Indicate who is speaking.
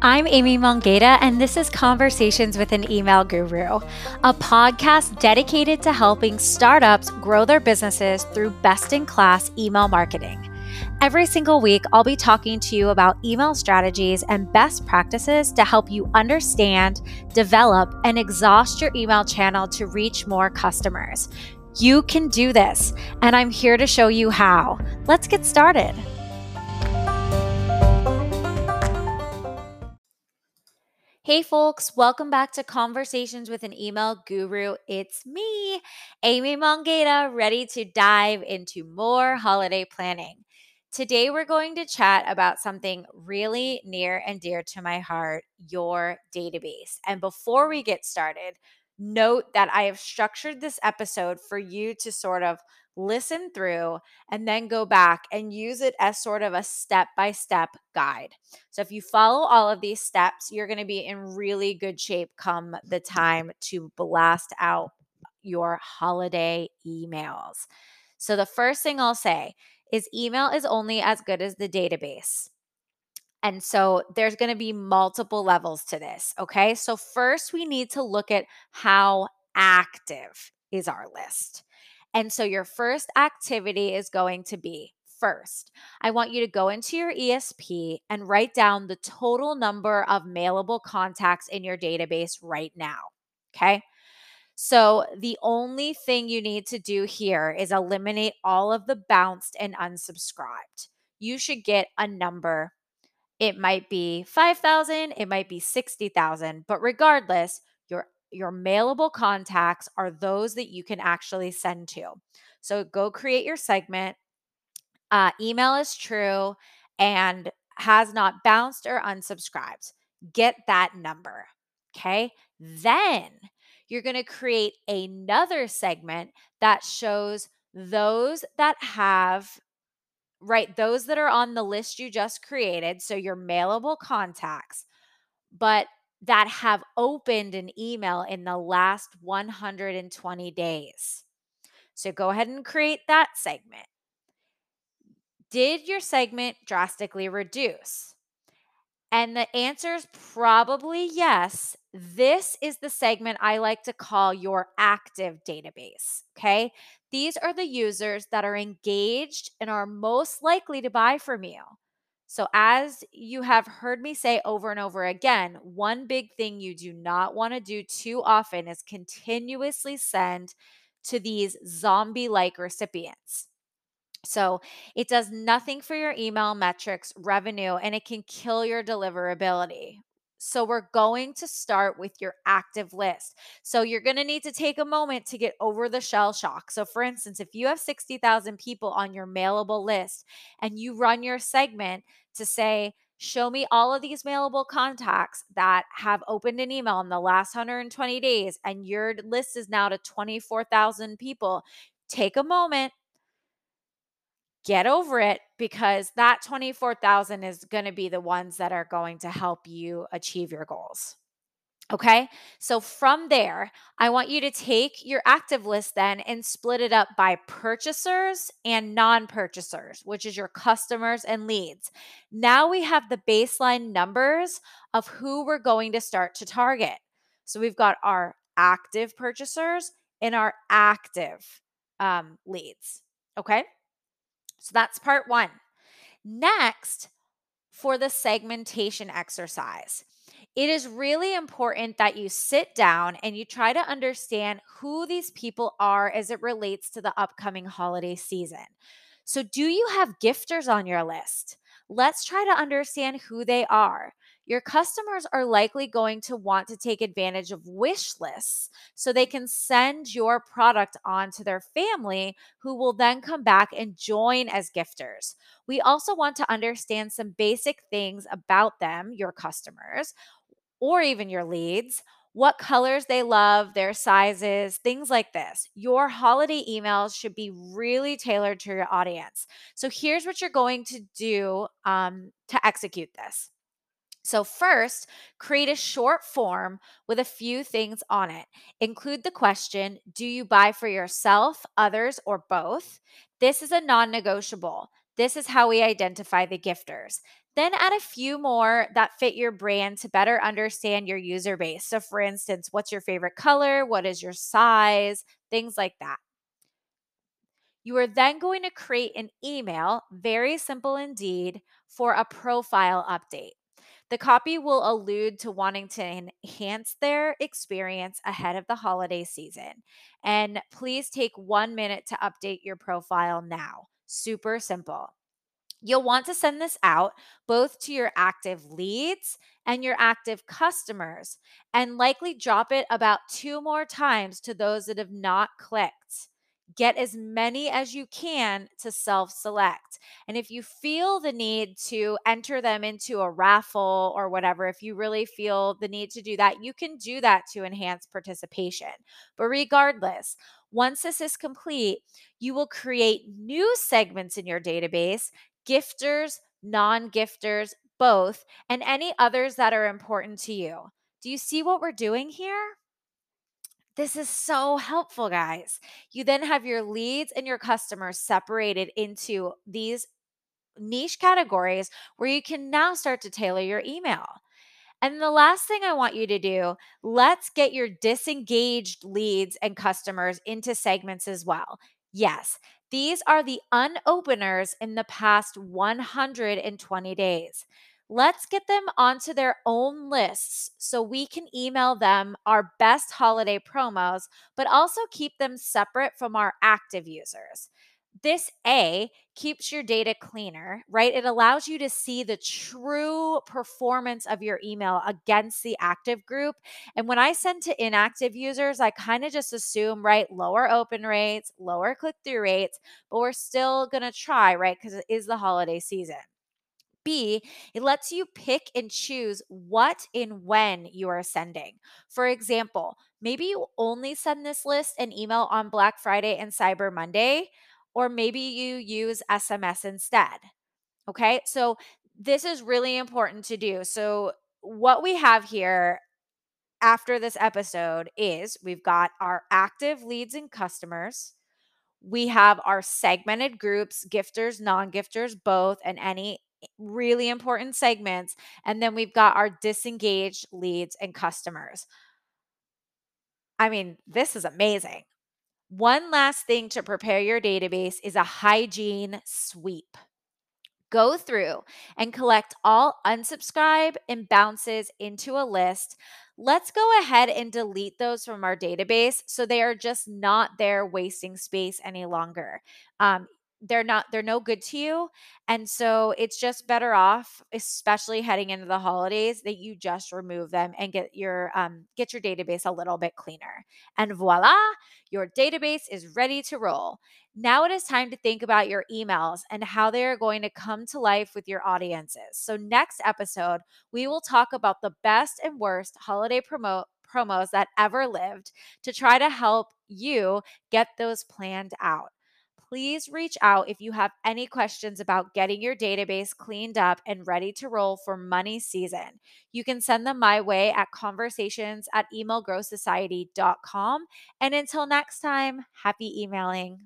Speaker 1: I'm Amy Mongeta, and this is Conversations with an Email Guru, a podcast dedicated to helping startups grow their businesses through best in class email marketing. Every single week, I'll be talking to you about email strategies and best practices to help you understand, develop, and exhaust your email channel to reach more customers. You can do this, and I'm here to show you how. Let's get started. Hey, folks, welcome back to Conversations with an Email Guru. It's me, Amy Mongeta, ready to dive into more holiday planning. Today, we're going to chat about something really near and dear to my heart your database. And before we get started, note that I have structured this episode for you to sort of listen through, and then go back and use it as sort of a step by step guide. So, if you follow all of these steps, you're going to be in really good shape come the time to blast out your holiday emails. So, the first thing I'll say is email is only as good as the database. And so there's going to be multiple levels to this. Okay. So, first, we need to look at how active is our list. And so your first activity is going to be first, I want you to go into your ESP and write down the total number of mailable contacts in your database right now. Okay. So the only thing you need to do here is eliminate all of the bounced and unsubscribed. You should get a number. It might be 5,000, it might be 60,000, but regardless, your mailable contacts are those that you can actually send to. So go create your segment. Uh, email is true and has not bounced or unsubscribed. Get that number. Okay. Then you're going to create another segment that shows those that have, right, those that are on the list you just created. So your mailable contacts, but that have opened an email in the last 120 days. So go ahead and create that segment. Did your segment drastically reduce? And the answer is probably yes. This is the segment I like to call your active database. Okay. These are the users that are engaged and are most likely to buy from you. So, as you have heard me say over and over again, one big thing you do not want to do too often is continuously send to these zombie like recipients. So, it does nothing for your email metrics, revenue, and it can kill your deliverability. So, we're going to start with your active list. So, you're going to need to take a moment to get over the shell shock. So, for instance, if you have 60,000 people on your mailable list and you run your segment to say, Show me all of these mailable contacts that have opened an email in the last 120 days, and your list is now to 24,000 people. Take a moment, get over it because that 24,000 is going to be the ones that are going to help you achieve your goals. Okay. So from there, I want you to take your active list then and split it up by purchasers and non purchasers, which is your customers and leads. Now we have the baseline numbers of who we're going to start to target. So we've got our active purchasers and our active um, leads. Okay. So that's part one. Next, for the segmentation exercise, it is really important that you sit down and you try to understand who these people are as it relates to the upcoming holiday season. So, do you have gifters on your list? Let's try to understand who they are. Your customers are likely going to want to take advantage of wish lists so they can send your product on to their family, who will then come back and join as gifters. We also want to understand some basic things about them, your customers, or even your leads what colors they love, their sizes, things like this. Your holiday emails should be really tailored to your audience. So, here's what you're going to do um, to execute this. So, first, create a short form with a few things on it. Include the question Do you buy for yourself, others, or both? This is a non negotiable. This is how we identify the gifters. Then add a few more that fit your brand to better understand your user base. So, for instance, what's your favorite color? What is your size? Things like that. You are then going to create an email, very simple indeed, for a profile update. The copy will allude to wanting to enhance their experience ahead of the holiday season. And please take one minute to update your profile now. Super simple. You'll want to send this out both to your active leads and your active customers, and likely drop it about two more times to those that have not clicked. Get as many as you can to self select. And if you feel the need to enter them into a raffle or whatever, if you really feel the need to do that, you can do that to enhance participation. But regardless, once this is complete, you will create new segments in your database gifters, non gifters, both, and any others that are important to you. Do you see what we're doing here? This is so helpful, guys. You then have your leads and your customers separated into these niche categories where you can now start to tailor your email. And the last thing I want you to do, let's get your disengaged leads and customers into segments as well. Yes, these are the unopeners in the past 120 days. Let's get them onto their own lists so we can email them our best holiday promos, but also keep them separate from our active users. This A keeps your data cleaner, right? It allows you to see the true performance of your email against the active group. And when I send to inactive users, I kind of just assume, right, lower open rates, lower click through rates, but we're still going to try, right? Because it is the holiday season. B, it lets you pick and choose what and when you are sending. For example, maybe you only send this list an email on Black Friday and Cyber Monday, or maybe you use SMS instead. Okay, so this is really important to do. So, what we have here after this episode is we've got our active leads and customers. We have our segmented groups, gifters, non gifters, both, and any really important segments. And then we've got our disengaged leads and customers. I mean, this is amazing. One last thing to prepare your database is a hygiene sweep. Go through and collect all unsubscribe and bounces into a list. Let's go ahead and delete those from our database so they are just not there wasting space any longer. Um, they're not they're no good to you and so it's just better off especially heading into the holidays that you just remove them and get your um get your database a little bit cleaner and voila your database is ready to roll. Now it is time to think about your emails and how they are going to come to life with your audiences. So next episode we will talk about the best and worst holiday promote promos that ever lived to try to help you get those planned out please reach out if you have any questions about getting your database cleaned up and ready to roll for money season. You can send them my way at conversations at emailgrowsociety.com. And until next time, happy emailing.